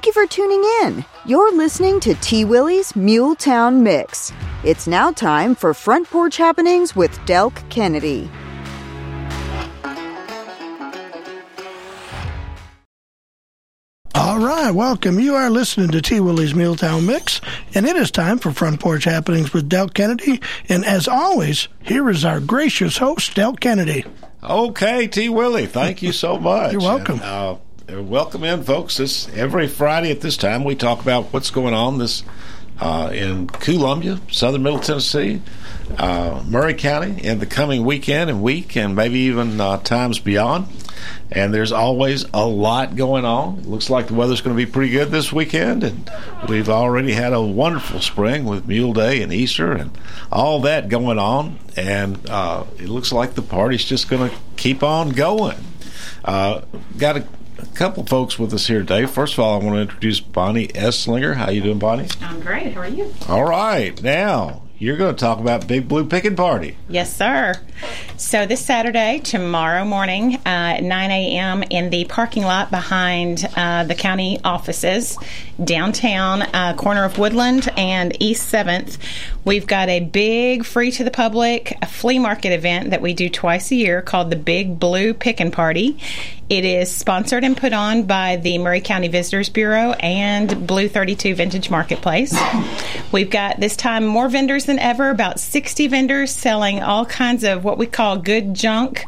Thank you for tuning in. You're listening to T. Willie's Muletown Mix. It's now time for Front Porch Happenings with Delk Kennedy. All right, welcome. You are listening to T. Willie's Muletown Mix, and it is time for Front Porch Happenings with Delk Kennedy. And as always, here is our gracious host, Delk Kennedy. Okay, T. Willie, thank you so much. You're welcome. And, uh, welcome in, folks. This every Friday at this time we talk about what's going on this uh, in Columbia, Southern Middle Tennessee, uh, Maury County in the coming weekend and week, and maybe even uh, times beyond. And there's always a lot going on. It looks like the weather's going to be pretty good this weekend, and we've already had a wonderful spring with Mule Day and Easter and all that going on. And uh, it looks like the party's just going to keep on going. Uh, got a a couple folks with us here today. First of all, I want to introduce Bonnie Esslinger. How you doing, Bonnie? I'm great. How are you? All right. Now, you're going to talk about Big Blue Picking Party. Yes, sir. So this Saturday, tomorrow morning uh, at 9 a.m. in the parking lot behind uh, the county offices, downtown, uh, corner of Woodland and East 7th, we've got a big free to the public flea market event that we do twice a year called the Big Blue Picking Party. It is sponsored and put on by the Maury County Visitors Bureau and Blue 32 Vintage Marketplace. We've got this time more vendors than ever, about 60 vendors selling all kinds of what we call good junk,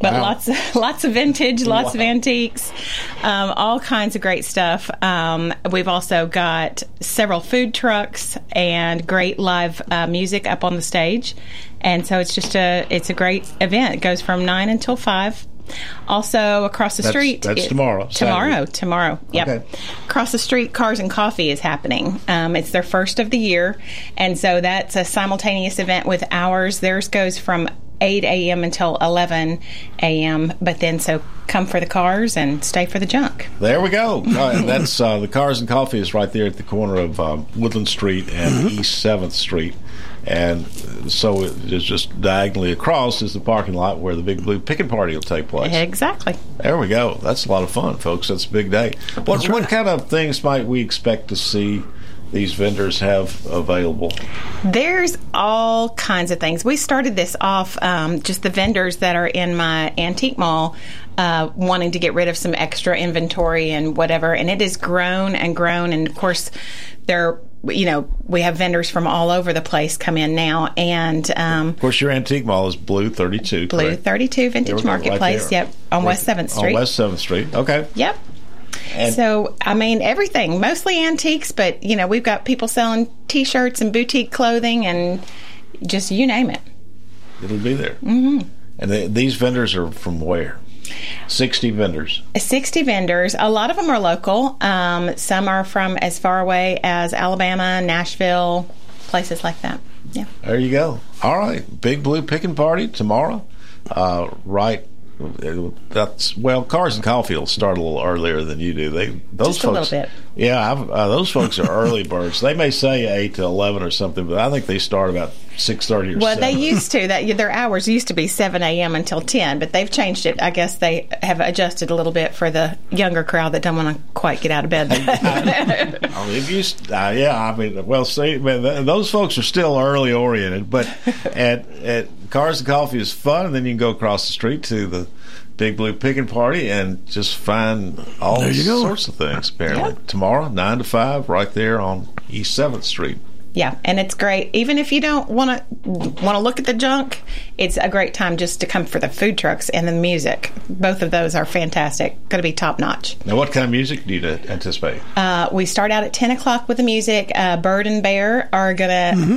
but Wow. lots of, lots of vintage, lots of antiques, um, all kinds of great stuff. Um, we've also got several food trucks and great live uh, music up on the stage. And so it's just a it's a great event. It goes from 9 until 5. Also across the That's- street that's is- tomorrow, Tomorrow, Saturday. tomorrow. Yep. Okay. Across the street, Cars and Coffee is happening. Um, it's their first of the year, and so that's a simultaneous event with ours. Theirs goes from 8 a.m. until 11 a.m. But then, so come for the cars and stay for the junk. There we go. Uh, that's uh, the Cars and Coffee is right there at the corner of um, Woodland Street and East Seventh Street, and so it is just diagonally across is the parking lot where the Big Blue Picking Party will take place. Exactly. There we go. That's a lot of fun, folks. That's a big day. What what kind of things might we expect to see these vendors have available? There's all kinds of things. We started this off um, just the vendors that are in my antique mall uh, wanting to get rid of some extra inventory and whatever, and it has grown and grown. And of course, there, you know, we have vendors from all over the place come in now, and um, Of course, your antique mall is Blue Thirty Two. Blue 32 Vintage we go, right Marketplace. there. yep, on West Seventh Street. On West Seventh Street. Okay. Yep. And- so, I mean, everything, mostly antiques, but, you know, we've got people selling t shirts and boutique clothing and just you name it. It'll be there. Mm-hmm. And they, these vendors are from where? Sixty vendors. 60 vendors. A lot of them are local. Um, some are from as far away as Alabama, Nashville, places like that. Yeah. There you go. All right, Big Blue Picking Party tomorrow. Uh, right. That's well. Cars and will start a little earlier than you do. They those Just a little folks. bit. Yeah, I've, uh, those folks are early birds. They may say eight to eleven or something, but I think they start about six thirty or. Well, 7. they used to that their hours used to be 7 a.m. until 10, but they've changed it. I guess they have adjusted a little bit for the younger crowd that don't want to quite get out of bed. I mean, if you, uh, yeah, I mean, well, see, man, th- those folks are still early oriented, but at at Cars and Coffee is fun, and then you can go across the street to the Big Blue Picking Party and just find all There you go. sorts of things. Apparently, Yep. tomorrow nine to five, right there on East Seventh Street. Yeah, and it's great. Even if you don't want to want to look at the junk, it's a great time just to come for the food trucks and the music. Both of those are fantastic. Going to be top notch. Now, what kind of music do you anticipate? Uh, we start out at ten o'clock with the music. Uh, Bird and Bear are going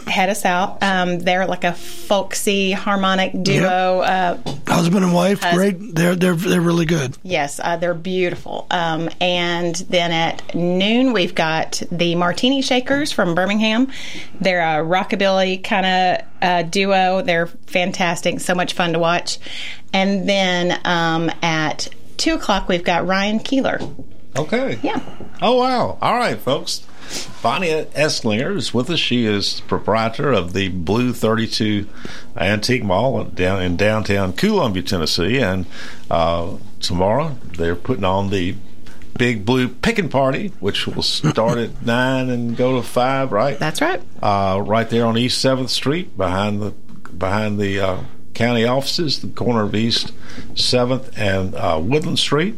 to head us out. Um, they're like a folksy harmonic duo. Uh, Husband and wife, great. They're they're they're really good. Yes, uh, they're beautiful. Um, and then at noon, we've got the Martini Shakers from Birmingham. They're a rockabilly kind of uh, duo. They're fantastic, so much fun to watch. And then um, at two o'clock, we've got Ryan Keeler. Okay. Yeah. Oh wow! All right, folks. Bonnie Esslinger is with us. She is proprietor of the Blue Thirty Two Antique Mall down in downtown Columbia, Tennessee, and uh, tomorrow they're putting on the big blue picking party, which will start at nine and go to five. Right. That's right. Uh, right there on East Seventh Street, behind the behind the uh, county offices, the corner of East Seventh and uh, Woodland Street.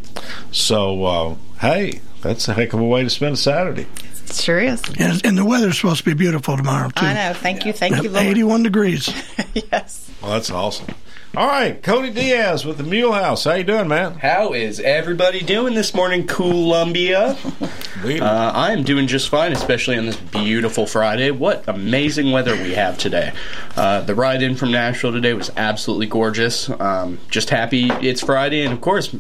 So, uh, hey, that's a heck of a way to spend a Saturday. It sure is. And, and the weather's supposed to be beautiful tomorrow, too. I know. Thank you. Thank you, Lord. 81 degrees. yes. Well, that's awesome. All right, Cody Diaz with the Mule House. How you doing, man? How is everybody doing this morning, Columbia? Uh, I am doing just fine, especially on this beautiful Friday. What amazing weather we have today. Uh, the ride in from Nashville today was absolutely gorgeous. Um, just happy it's Friday, and of course,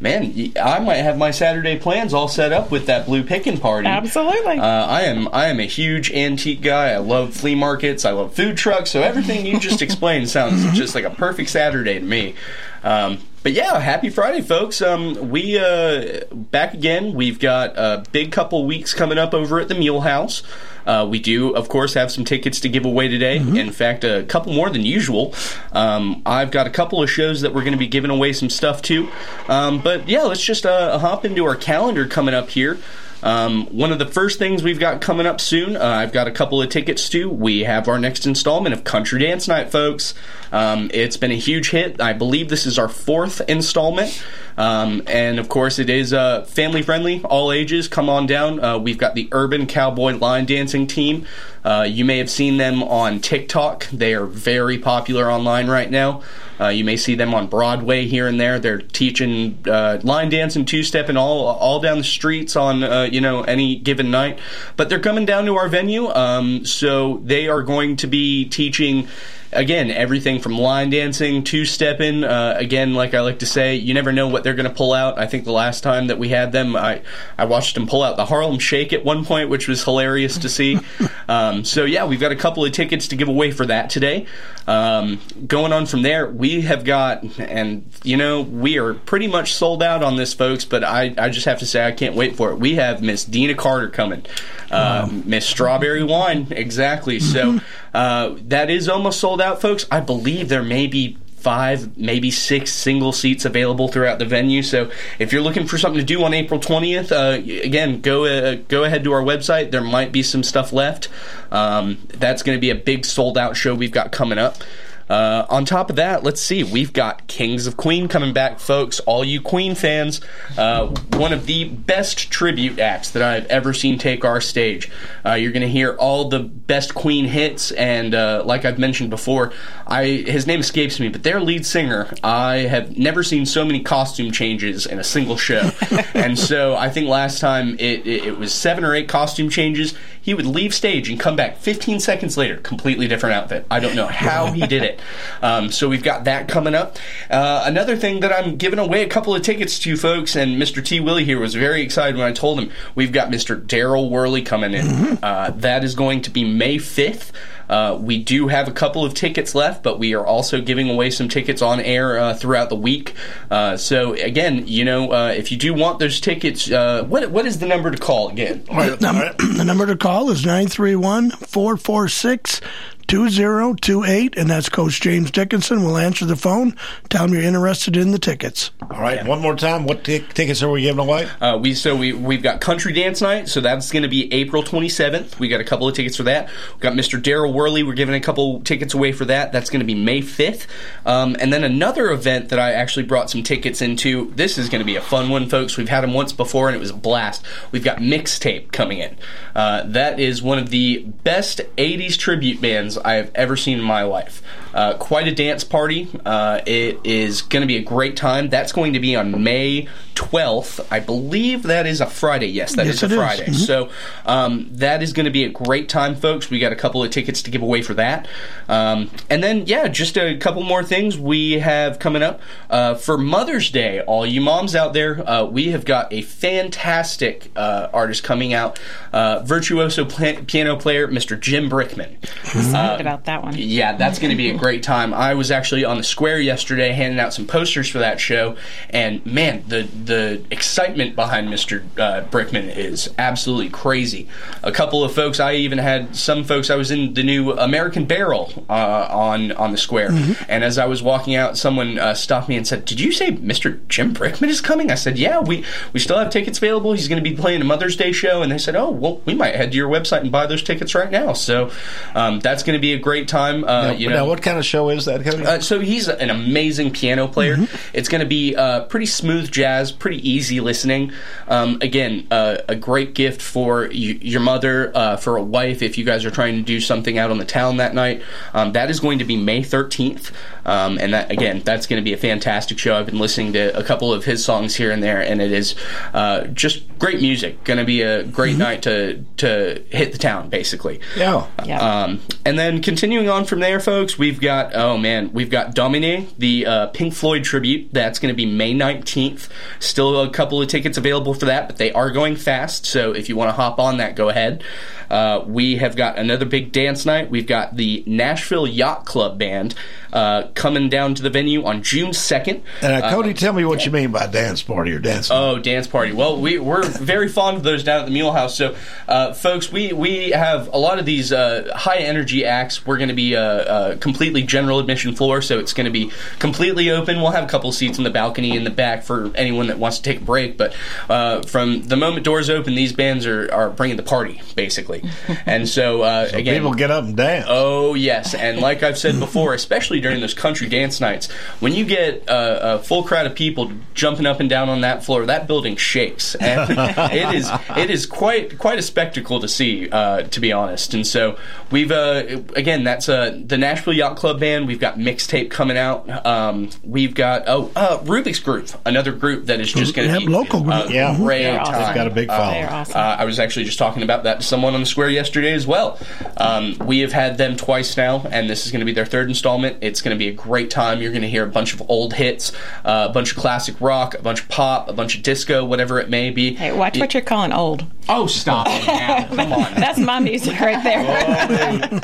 man, I might have my Saturday plans all set up with that blue picking party. Absolutely. Uh, I am I am a huge antique guy. I love flea markets. I love food trucks. So everything you just explained sounds just like a perfect Saturday to me. Um, but yeah, happy Friday, folks. Um, we uh, back again. We've got a big couple weeks coming up over at the Mule House. Uh, we do, of course, have some tickets to give away today. In fact, a couple more than usual. Um, I've got a couple of shows that we're going to be giving away some stuff to. Um, but yeah, let's just uh, hop into our calendar coming up here. Um, one of the first things we've got coming up soon, uh, I've got a couple of tickets to. We have our next installment of Country Dance Night, folks. Um, it's been a huge hit. I believe this is our fourth installment. Um, and of course, it is uh, family friendly, all ages. Come on down. Uh, we've got the Urban Cowboy Line Dancing Team. Uh, you may have seen them on TikTok. They are very popular online right now. Uh, you may see them on Broadway here and there. They're teaching uh, line dance and two step and all all down the streets on uh, you know any given night. But they're coming down to our venue, um, so they are going to be teaching again, everything from line dancing, two stepping. Uh, again, like I like to say, you never know what they're going to pull out. I think the last time that we had them, I, I watched them pull out the Harlem Shake at one point, which was hilarious to see. um, so, yeah, we've got a couple of tickets to give away for that today. Um, going on from there, we have got, and you know, we are pretty much sold out on this, folks, but I, I just have to say, I can't wait for it. We have Miss Deana Carter coming. Uh, Miss Strawberry Wine, exactly. So uh, that is almost sold out, folks. I believe there may be five, maybe six single seats available throughout the venue. So if you're looking for something to do on April 20th, uh, again, go uh, go ahead to our website. There might be some stuff left. Um, that's going to be a big sold out show we've got coming up. Uh, on top of that, let's see, we've got Kings of Queen coming back, folks. All you Queen fans, uh, one of the best tribute acts that I've ever seen take our stage. Uh, you're going to hear all the best Queen hits, and uh, like I've mentioned before, I his name escapes me, but their lead singer, I have never seen so many costume changes in a single show, and so I think last time it, it, it was seven or eight costume changes. He would leave stage and come back 15 seconds later, completely different outfit. I don't know how he did it. Um, so we've got that coming up. Uh, another thing that I'm giving away a couple of tickets to, folks, and Mr. T. Willie here was very excited when I told him we've got Mr. Daryl Worley coming in. Uh, that is going to be May 5th. Uh, we do have a couple of tickets left, but we are also giving away some tickets on air uh, throughout the week. Uh, so again, you know, uh, if you do want those tickets, uh, what what is the number to call again? Num- the number to call is 931 446 2028, and that's Coach James Dickinson. We'll answer the phone. Tell him you're interested in the tickets. All right, one more time. What t- tickets are we giving away? Uh, we so we we've got Country Dance Night, so that's going to be April 27th. We got a couple of tickets for that. We've got Mr. Daryl Worley. We're giving a couple tickets away for that. That's going to be May 5th. Um, and then another event that I actually brought some tickets into. This is going to be a fun one, folks. We've had them once before, and it was a blast. We've got Mixtape coming in. Uh, that is one of the best 80s tribute bands I have ever seen in my life. Uh, quite a dance party. Uh, it is going to be a great time. That's going to be on May 12th. I believe that is a Friday. Yes, that Yes, is a it is. Friday. Mhm. So um, that is going to be a great time, folks. We got a couple of tickets to give away for that. Um, and then, yeah, just a couple more things we have coming up. Uh, for Mother's Day, all you moms out there, uh, we have got a fantastic uh, artist coming out, uh, virtuoso pla- piano player, Mr. Jim Brickman. Excited about that one. Yeah, that's going to be a great time. I was actually on the square yesterday handing out some posters for that show, and man, the the excitement behind Mr. Uh, Brickman is absolutely crazy. A couple of folks, I even had some folks. I was in the new American Barrel uh, on on the square, and as I was walking out, someone uh, stopped me and said, "Did you say Mr. Jim Brickman is coming?" I said, "Yeah, we we still have tickets available. He's going to be playing a Mother's Day show." And they said, "Oh, well, we might head to your website and buy those tickets right now." So um, that's going to be a great time. Uh, Now, you know, now, what kind of show is that, Cody? uh, so he's an amazing piano player. It's going to be uh, pretty smooth jazz, pretty easy listening. Um, again, uh, a great gift for y- your mother, uh, for a wife, if you guys are trying to do something out on the town that night. Um, that is going to be May 13th. Um, and that again, that's going to be a fantastic show. I've been listening to a couple of his songs here and there, and it is uh, just great music. Going to be a great night to to hit the town, basically. yeah. Yeah. Um, and then continuing on from there, folks, we've got oh man, we've got Domine, the uh, Pink Floyd tribute. That's going to be May nineteenth. Still a couple of tickets available for that, but they are going fast. So if you want to hop on that, go ahead. Uh, we have got another big dance night. We've got the Nashville Yacht Club band uh, coming down to the venue on June second. And uh, Cody, tell me what you mean by dance party or dance. Oh, dance party. Well, we, we're very fond of those down at the Mule House. So, uh, folks, we, we have a lot of these uh, high energy acts. We're going to be a, uh completely general admission floor, so it's going to be completely open. We'll have a couple seats in the balcony in the back for anyone that wants to take a break. But uh, from the moment doors open, these bands are, are bringing the party, basically. And so, uh, So again, people get up and dance. Oh yes, and like I've said before, especially during those country dance nights, when you get a, a full crowd of people jumping up and down on that floor, that building shakes, and it is it is quite quite a spectacle to see, uh, to be honest. And so we've uh, again, that's uh, the Nashville Yacht Club band. We've got mixtape coming out. Um, we've got oh uh, Rubik's Groove, another group that is just going to be local group. Yeah. great They're awesome. time. They've got a big Uh, following. They're awesome. uh, I was actually just talking about that to someone on the square yesterday as well. Um, we have had them twice now, and this is going to be their third installment. It's going to be a great time. You're going to hear a bunch of old hits, uh, a bunch of classic rock, a bunch of pop, a bunch of disco, whatever it may be. Hey, watch what you're calling old. Oh, stop. Come on. That's my music right there.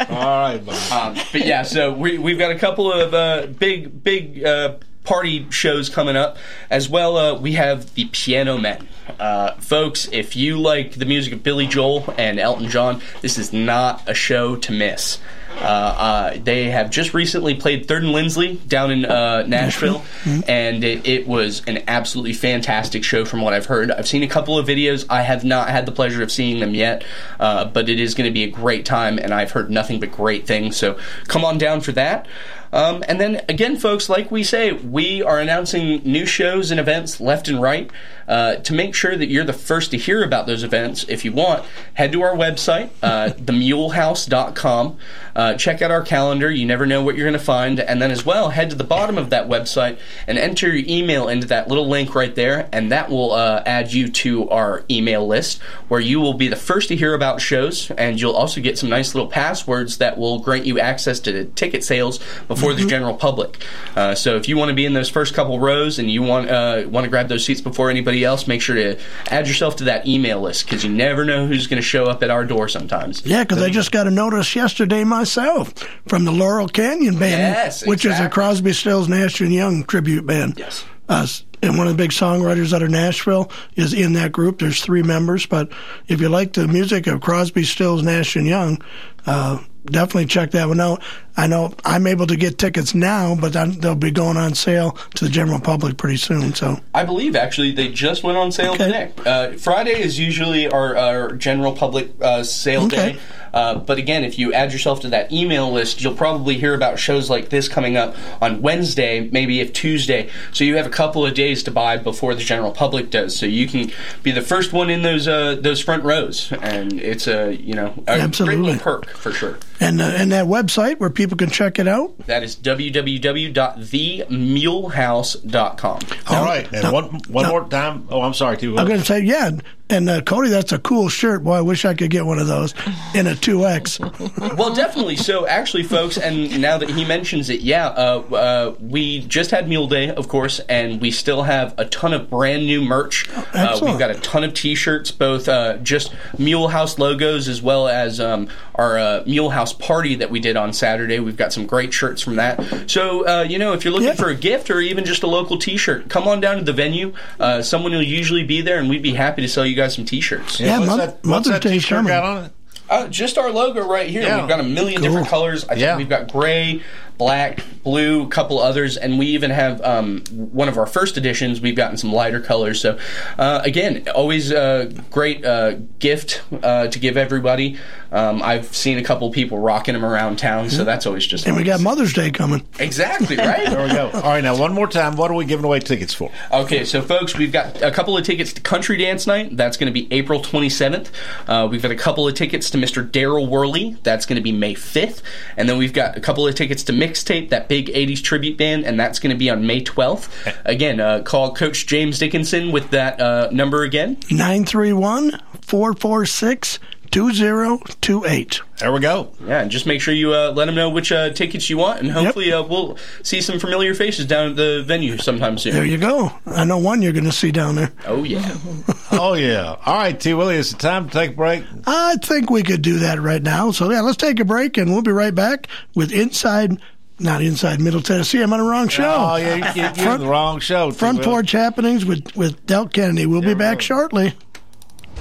All right, buddy. Um, but yeah, so we, we've got a couple of uh, big, big uh, party shows coming up. As well, uh, we have the Piano Men. Uh, folks, if you like the music of Billy Joel and Elton John, this is not a show to miss. Uh, uh, they have just recently played Third and Lindsley down in uh, Nashville, and it, it was an absolutely fantastic show from what I've heard. I've seen a couple of videos. I have not had the pleasure of seeing them yet, uh, but it is going to be a great time, and I've heard nothing but great things. So come on down for that. Um, and then again, folks, like we say, we are announcing new shows and events left and right. Uh, to make sure that you're the first to hear about those events, if you want, head to our website, uh, themulehouse.com. Uh, check out our calendar. You never know what you're going to find. And then, as well, head to the bottom of that website and enter your email into that little link right there, and that will uh, add you to our email list where you will be the first to hear about shows, and you'll also get some nice little passwords that will grant you access to the ticket sales before the general public. Uh, so, if you want to be in those first couple rows and you want uh, want to grab those seats before anybody else, make sure to add yourself to that email list because you never know who's going to show up at our door sometimes. Yeah, because I just got a notice yesterday myself from the Laurel Canyon Band, Yes, which is a. Crosby, Stills, Nash and Young tribute band. Yes. Uh, and one of the big songwriters out of Nashville is in that group. There's three members, but if you like the music of Crosby, Stills, Nash and Young, uh, definitely check that one out. I know I'm able to get tickets now, but they'll be going on sale to the general public pretty soon. So I believe actually they just went on sale Okay. today. Uh, Friday is usually our, our general public uh, sale Okay. day. Uh, but again, if you add yourself to that email list, you'll probably hear about shows like this coming up on Wednesday, maybe if Tuesday. So you have a couple of days to buy before the general public does. So you can be the first one in those uh, those front rows, and it's a you know a great Absolutely. perk for sure. and uh, and that website where people can check it out. That is www.themulehouse.com. All right, and no, one one no. more time. Oh, I'm sorry, too. I'm going to say, yeah. And uh, Cody, that's a cool shirt. Boy, I wish I could get one of those in a 2X. Well, definitely. So, actually, folks, and now that he mentions it, yeah, uh, uh, we just had Mule Day, of course, and we still have a ton of brand new merch. Uh, we've got a ton of T-shirts, both uh, just Mule House logos as well as um, our uh, Mule House party that we did on Saturday. We've got some great shirts from that. So, uh, you know, if you're looking Yeah. for a gift or even just a local T-shirt, come on down to the venue. Uh, someone will usually be there, and we'd be happy to sell you guys some T-shirts. Yeah, what's Mo- that, what's Mother's that Day's t-shirt got on it? Uh, just our logo right here. Yeah. We've got a million Cool. different colors. I think Yeah. we've got gray, black, blue, a couple others, and we even have um, one of our first editions. We've gotten some lighter colors. So, uh, again, always a great uh, gift uh, to give everybody. Um, I've seen a couple people rocking them around town, so that's always just And we got. Mother's Day coming. exactly right. There we go. All right, now one more time. What are we giving away tickets for? Okay, so folks, we've got a couple of tickets to Country Dance Night. That's going to be April 27th. Uh, we've got a couple of tickets to Mr. Daryl Worley. That's going to be May 5th. And then we've got a couple of tickets to Mixtape, that big 80s tribute band, and that's going to be on May 12th. Again, uh, call Coach James Dickinson with that uh, number again. 931 446 2028. There we go. Yeah, and just make sure you uh, let them know which uh, tickets you want, and hopefully uh, we'll see some familiar faces down at the venue sometime soon. There you go. I know one you're going to see down there. Oh, yeah. Oh yeah. All right, T. Willie, it's time to take a break. I think we could do that right now. So, yeah, let's take a break and we'll be right back with Inside, not Inside Middle Tennessee. I'm on the wrong oh, show. Oh yeah, you, you, you're Front- the wrong show. Front porch happenings with, with Delk Kennedy. We'll be back shortly.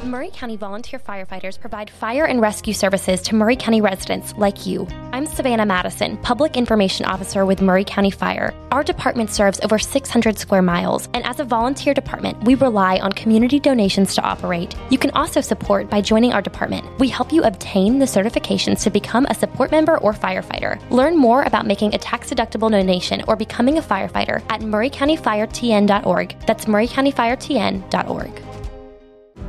Maury County volunteer firefighters provide fire and rescue services to Maury County residents like you. I'm Savannah Madison, Public Information Officer with Maury County Fire. Our department serves over 600 square miles, and as a volunteer department, we rely on community donations to operate. You can also support by joining our department. We help you obtain the certifications to become a support member or firefighter. Learn more about making a tax deductible donation or becoming a firefighter at maurycountyfiretn.org. That's maurycountyfiretn.org.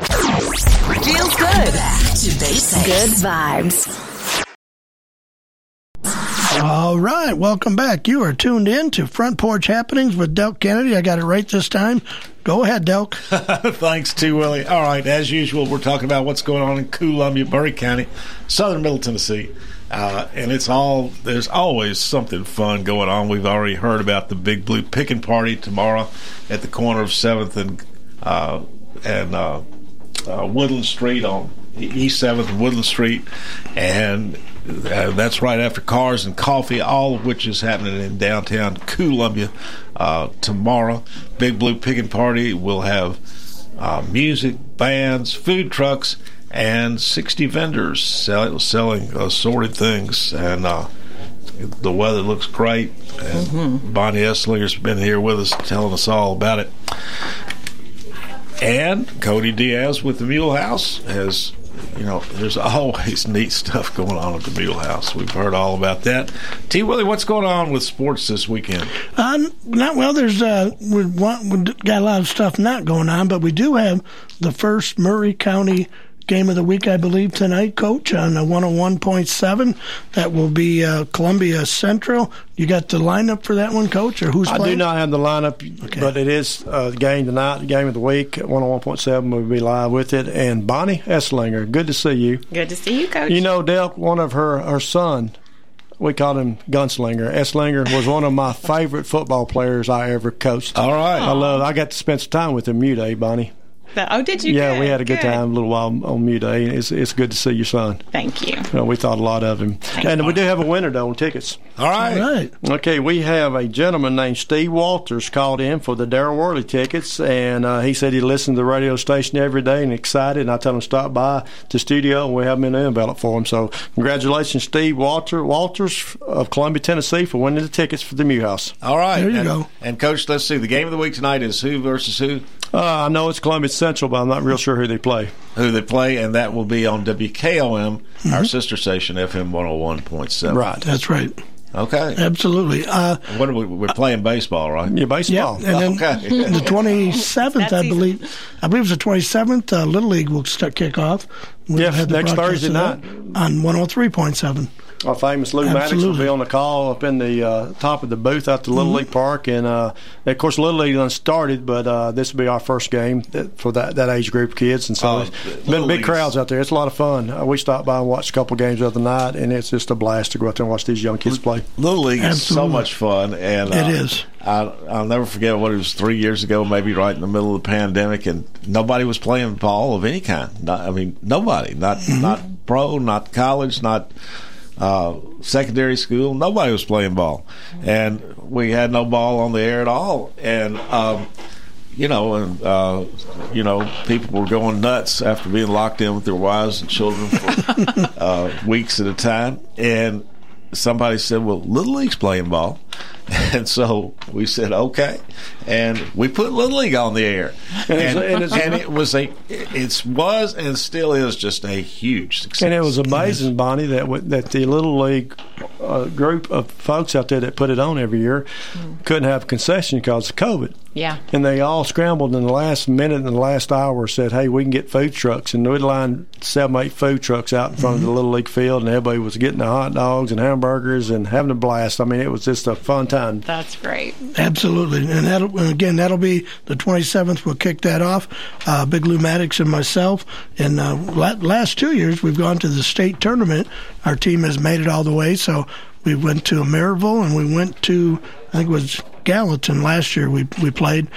Feels good. Back to basics. Good vibes. All right, welcome back. You are tuned in to Front Porch Happenings with Delk Kennedy. I got it right this time. Go ahead, Delk. Thanks T. Willie. All right, as usual, we're talking about what's going on in Columbia, Maury County, southern Middle Tennessee. Uh, and it's all, there's always something fun going on. We've already heard about the Big Blue Picking Party tomorrow at the corner of 7th and, uh, and uh, uh, Woodland Street on East 7th Woodland Street. And uh, that's right after Cars and Coffee, all of which is happening in downtown Columbia uh, tomorrow. Big Blue Picking Party will have uh, music, bands, food trucks, and 60 vendors sell, selling assorted things. And uh, the weather looks great. And Bonnie Esslinger's been here with us telling us all about it. And Cody Diaz with the Mule House has, you know, there's always neat stuff going on at the Mule House. We've heard all about that. T. Willie, what's going on with sports this weekend? Uh, not well. There's uh, we want we got a lot of stuff not going on, but we do have the first Maury County game of the week, I believe, tonight, Coach, on a 101.7. That will be uh, Columbia Central. You got the lineup for that one, Coach, or who's I playing? do not have the lineup, but it is uh, the game tonight, the game of the week. 101.7 will be live with it. And Bonnie Esslinger, good to see you. Good to see you, Coach. You know, Del, one of her, her son, we called him Gunslinger. Esslinger was one of my favorite football players I ever coached. All right. I love I got to spend some time with him Mule Day, Bonnie. The- oh, did you? yeah, we had a good, good. time a little while on Mule Day. It's, it's good to see your son. Thank you. Uh, we thought a lot of him. and we do have a winner, though, on tickets. All right. All right. Okay, we have a gentleman named Steve Walters called in for the Daryl Worley tickets, and uh, he said he listened to the radio station every day and excited. And I told him to stop by the studio, and we have him in the envelope for him. So, congratulations, Steve Walter Walters of Columbia, Tennessee, for winning the tickets for the Mule House. All right. There you and, go. And, Coach, let's see. The game of the week tonight is who versus who? Uh, I know it's Columbia Central, but I'm not real sure who they play. Who they play, and that will be on WKOM, our sister station, FM 101.7. Right. That's right. Okay. Absolutely. Uh, What are we, we're playing baseball, right? Yeah, baseball. yeah, baseball. and then Okay. the 27th, I believe. I believe it's the 27th. Uh, Little League will start kick off. We'll Yes, have the next Thursday night on 103.7. Our famous Lou Maddox will be on the call up in the uh, top of the booth at the Mm-hmm. Little League Park, and uh, of course Little League done started, but uh, this will be our first game that, for that, that age group of kids, and so it's Little been big League's- crowds out there. It's a lot of fun. Uh, we stopped by and watched a couple games the other night, and it's just a blast to go out there and watch these young kids play. Little League is so much fun, and uh, It is. I, I'll never forget what it was three years ago, maybe right in the middle of the pandemic, and nobody was playing ball of any kind. Not, I mean, nobody, not Mm-hmm. not pro, not college, not uh, secondary school. Nobody was playing ball, and we had no ball on the air at all. And um, you know, and uh, you know, people were going nuts after being locked in with their wives and children for uh, weeks at a time. And somebody said, "Well, Little League's playing ball," and so we said, "Okay," and we put Little League on the air, and, And it's- and it was a, it was and still is just a huge success. And it was amazing, Bonnie, that w- that the Little League uh, group of folks out there that put it on every year couldn't have a concession because of COVID. Yeah. And they all scrambled in the last minute and the last hour said, hey, we can get food trucks. And we'd line seven, eight food trucks out in front of the Little League field, and everybody was getting the hot dogs and hamburgers and having a blast. I mean, it was just a fun time. That's great. Absolutely, and that'll and again that'll be the 27th. We'll kick that off. Uh, Big Lou Maddox and myself. And uh, last two years we've gone to the state tournament. Our team has made it all the way. So we went to Maryville and we went to I think it was Gallatin last year. We we played.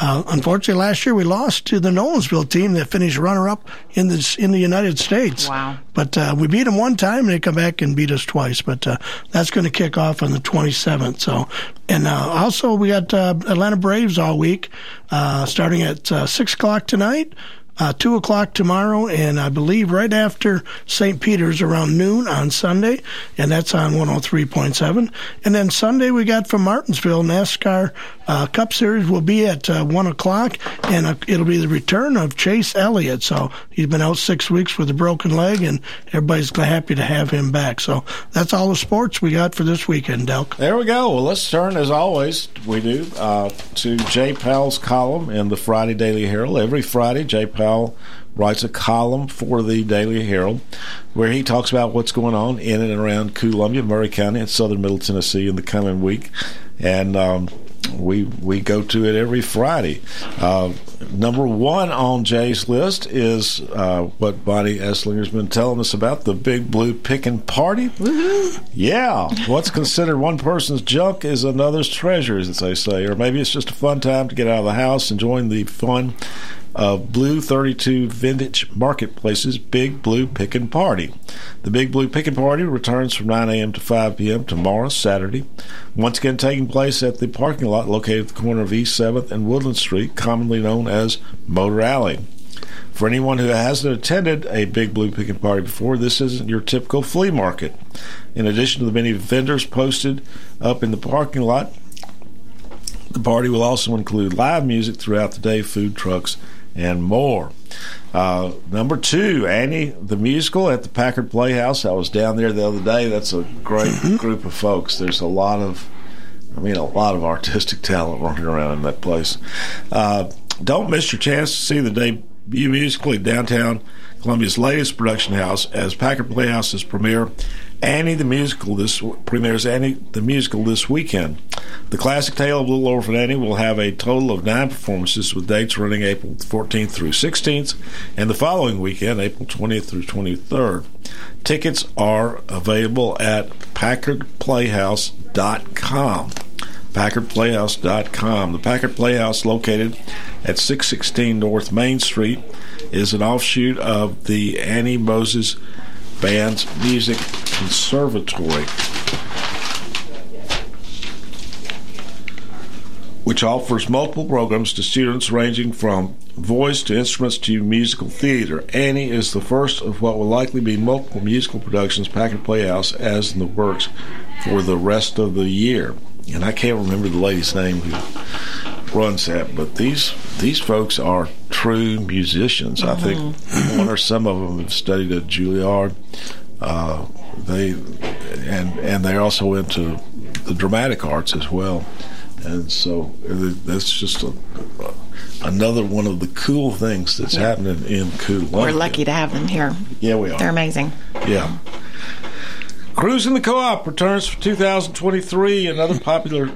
Uh, unfortunately, last year we lost to the Nolensville team that finished runner-up in the in the United States. Wow. But uh, we beat them one time, and they come back and beat us twice. But uh, that's going to kick off on the 27th. So, and uh, also we got uh, Atlanta Braves all week, uh, starting at uh, six o'clock tonight. Uh, two o'clock tomorrow, and I believe right after St. Peter's around noon on Sunday, and that's on 103.7. And then Sunday we got from Martinsville NASCAR uh, Cup Series will be at uh, one o'clock, and uh, it'll be the return of Chase Elliott. So he's been out six weeks with a broken leg, and everybody's happy to have him back. So that's all the sports we got for this weekend, Delk. There we go. Well, let's turn, as always, we do, uh, to Jay Powell's column in the Friday Daily Herald. Every Friday, Jay Powell writes a column for the Daily Herald where he talks about what's going on in and around Columbia, Maury County, and southern Middle Tennessee in the coming week. And um, we we go to it every Friday. Uh, number one on Jay's list is uh, what Bonnie Esslinger's been telling us about the Big Blue Picking Party. Yeah, what's considered one person's junk is another's treasure, as they say, or maybe it's just a fun time to get out of the house and join the fun of Blue 32 Vintage Marketplace's Big Blue Pickin' Party. The Big Blue Pickin' Party returns from 9 a.m. to 5 p.m. tomorrow, Saturday. Once again, taking place at the parking lot located at the corner of East 7th and Woodland Street, commonly known as Motor Alley. For anyone who hasn't attended a Big Blue Picking Party before, this isn't your typical flea market. In addition to the many vendors posted up in the parking lot, the party will also include live music throughout the day, food trucks, and more. Uh, number two, Annie the musical at the Packard Playhouse. I was down there the other day. That's a great group of folks. There's a lot of, I mean, a lot of artistic talent running around in that place. Uh, don't miss your chance to see the debut musical in downtown Columbia's latest production house as Packard Playhouse's premiere. Annie the musical this premieres Annie the musical this weekend. The classic tale of Little Orphan Annie will have a total of nine performances with dates running April 14th through 16th and the following weekend April 20th through 23rd. Tickets are available at packardplayhouse.com. PackardPlayhouse.com. The Packard Playhouse, located at 616 North Main Street, is an offshoot of the Annie Moses Band's Music Conservatory, which offers multiple programs to students ranging from voice to instruments to musical theater. Annie is the first of what will likely be multiple musical productions Packard Playhouse as in the works for the rest of the year. And I can't remember the lady's name who runs that, but these these folks are true musicians. I think one or some of them have studied at Juilliard. Uh, they and and they're also into the dramatic arts as well. And so that's just a, another one of the cool things that's Yeah. happening in Columbia. We're lucky to have them here. Yeah, we are. They're amazing. Yeah. Cruising the Co-op returns for 2023. Another popular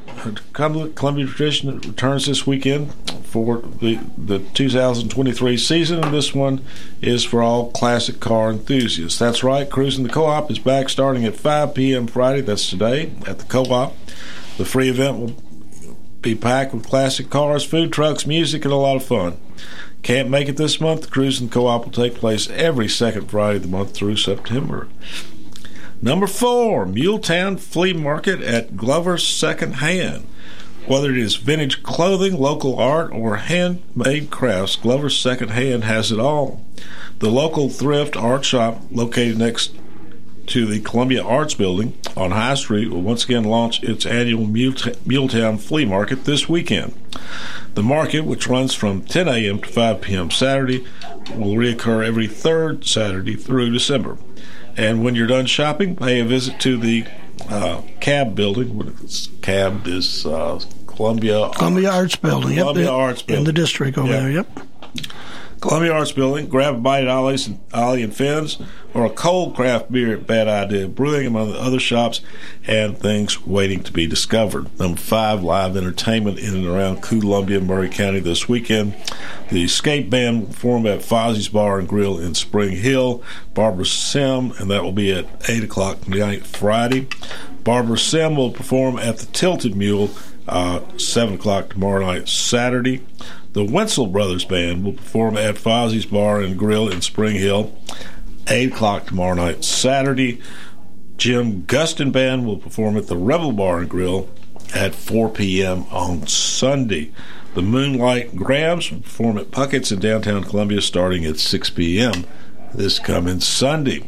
Columbia Columbia tradition that returns this weekend for the, the 2023 season. And this one is for all classic car enthusiasts. That's right. Cruising the Co-op is back starting at 5 p.m. Friday. That's today at the Co-op. The free event will be packed with classic cars, food trucks, music, and a lot of fun. Can't make it this month? The Cruising Co-op will take place every second Friday of the month through September. Number four, Muletown Flea Market at Glover's Second Hand. Whether it is vintage clothing, local art, or handmade crafts, Glover's Second Hand has it all. The local thrift art shop located next to the Columbia Arts Building on High Street will once again launch its annual Muletown Flea Market this weekend. The market, which runs from 10 a.m. to 5 p.m. Saturday, will reoccur every third Saturday through December. And when you're done shopping, pay a visit to the uh, CAB building. CAB is uh, Columbia Columbia Arts Building. Columbia the- Arts in Building. the district over Yeah. there. Yep. Columbia Arts Building, grab a bite at Ollie's and, Ollie and Finn's, or a cold craft beer at Bad Idea Brewing, among the other shops and things waiting to be discovered. Number five, live entertainment in and around Columbia, and Maury County this weekend. The Escape Band will perform at Fozzie's Bar and Grill in Spring Hill. Barbara Sim, and that will be at 8 o'clock tonight, Friday. Barbara Sim will perform at the Tilted Mule, uh, 7 o'clock tomorrow night, Saturday. The Wenzel Brothers Band will perform at Fozzie's Bar and Grill in Spring Hill, 8 o'clock tomorrow night, Saturday. Jim Gustin Band will perform at the Rebel Bar and Grill at 4 p.m. on Sunday. The Moonlight Grabs will perform at Puckett's in downtown Columbia starting at 6 p.m. this coming Sunday.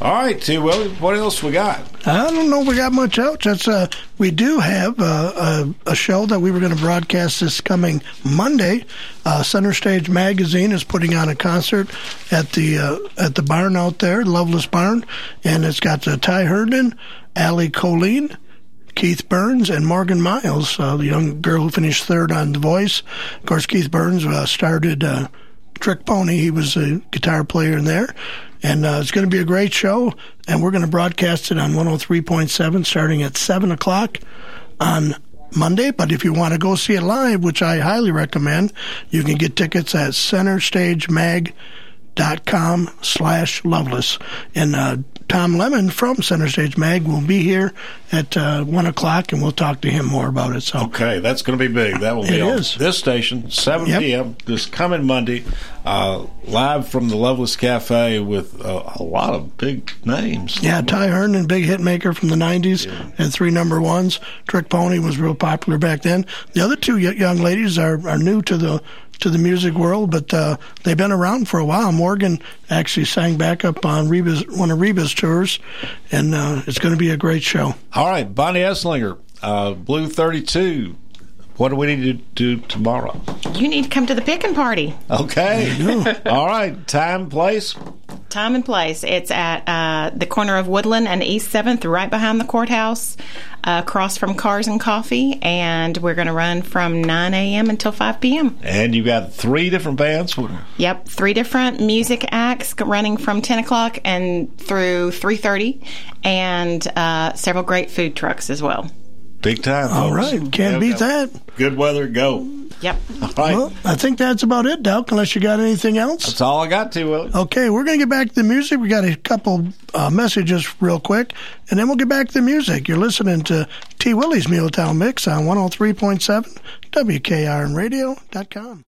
All right, T. Willie, what else we got? I don't know if we got much else. That's, uh, we do have uh, a, a show that we were going to broadcast this coming Monday. Uh, Center Stage Magazine is putting on a concert at the uh, at the barn out there, Loveless Barn, and it's got uh, Ty Herndon, Allie Colleen, Keith Burns, and Morgan Myles, uh, the young girl who finished third on The Voice. Of course, Keith Burns started Trick Pony. He was a guitar player in there. And uh, it's going to be a great show, and we're going to broadcast it on 103.7 starting at 7 o'clock on Monday. But if you want to go see it live, which I highly recommend, you can get tickets at com slash loveless and uh, tom lemon from center stage mag will be here at uh, 1 o'clock and we'll talk to him more about it so Okay, that's going to be big. That will be It on is. this station, 7 Yep. p.m. this coming Monday, uh, live from the Loveless Cafe with uh, a lot of big names. Yeah, Ty Herndon, big hit maker from the 90s, and three number ones. Trick Pony was real popular back then. The other two young ladies are, are new to the to the music world, but uh, they've been around for a while. Morgan actually sang back up on Reba's, one of Reba's tours, and uh, it's going to be a great show. All right, Bonnie Esslinger, uh, Blue 32. What do we need to do tomorrow? You need to come to the picking party. Okay. All right, time, place. Time and place. It's at uh, the corner of Woodland and East 7th, right behind the courthouse, uh, across from Cars and Coffee. And we're going to run from 9 a.m. until 5 p.m. And you got three different bands. Yep, three different music acts running from 10 o'clock and through 3.30, and uh, several great food trucks as well. Big time. All folks. right, can't Yeah, beat yeah. that. Good weather, go. Yep. All right. Well, I think that's about it, Delk, unless you got anything else. That's all I got to, Willie. Okay, we're going to get back to the music. We got a couple uh, messages real quick, and then we'll get back to the music. You're listening to T. Willie's Muletown Mix on 103.7 WKRMradio.com.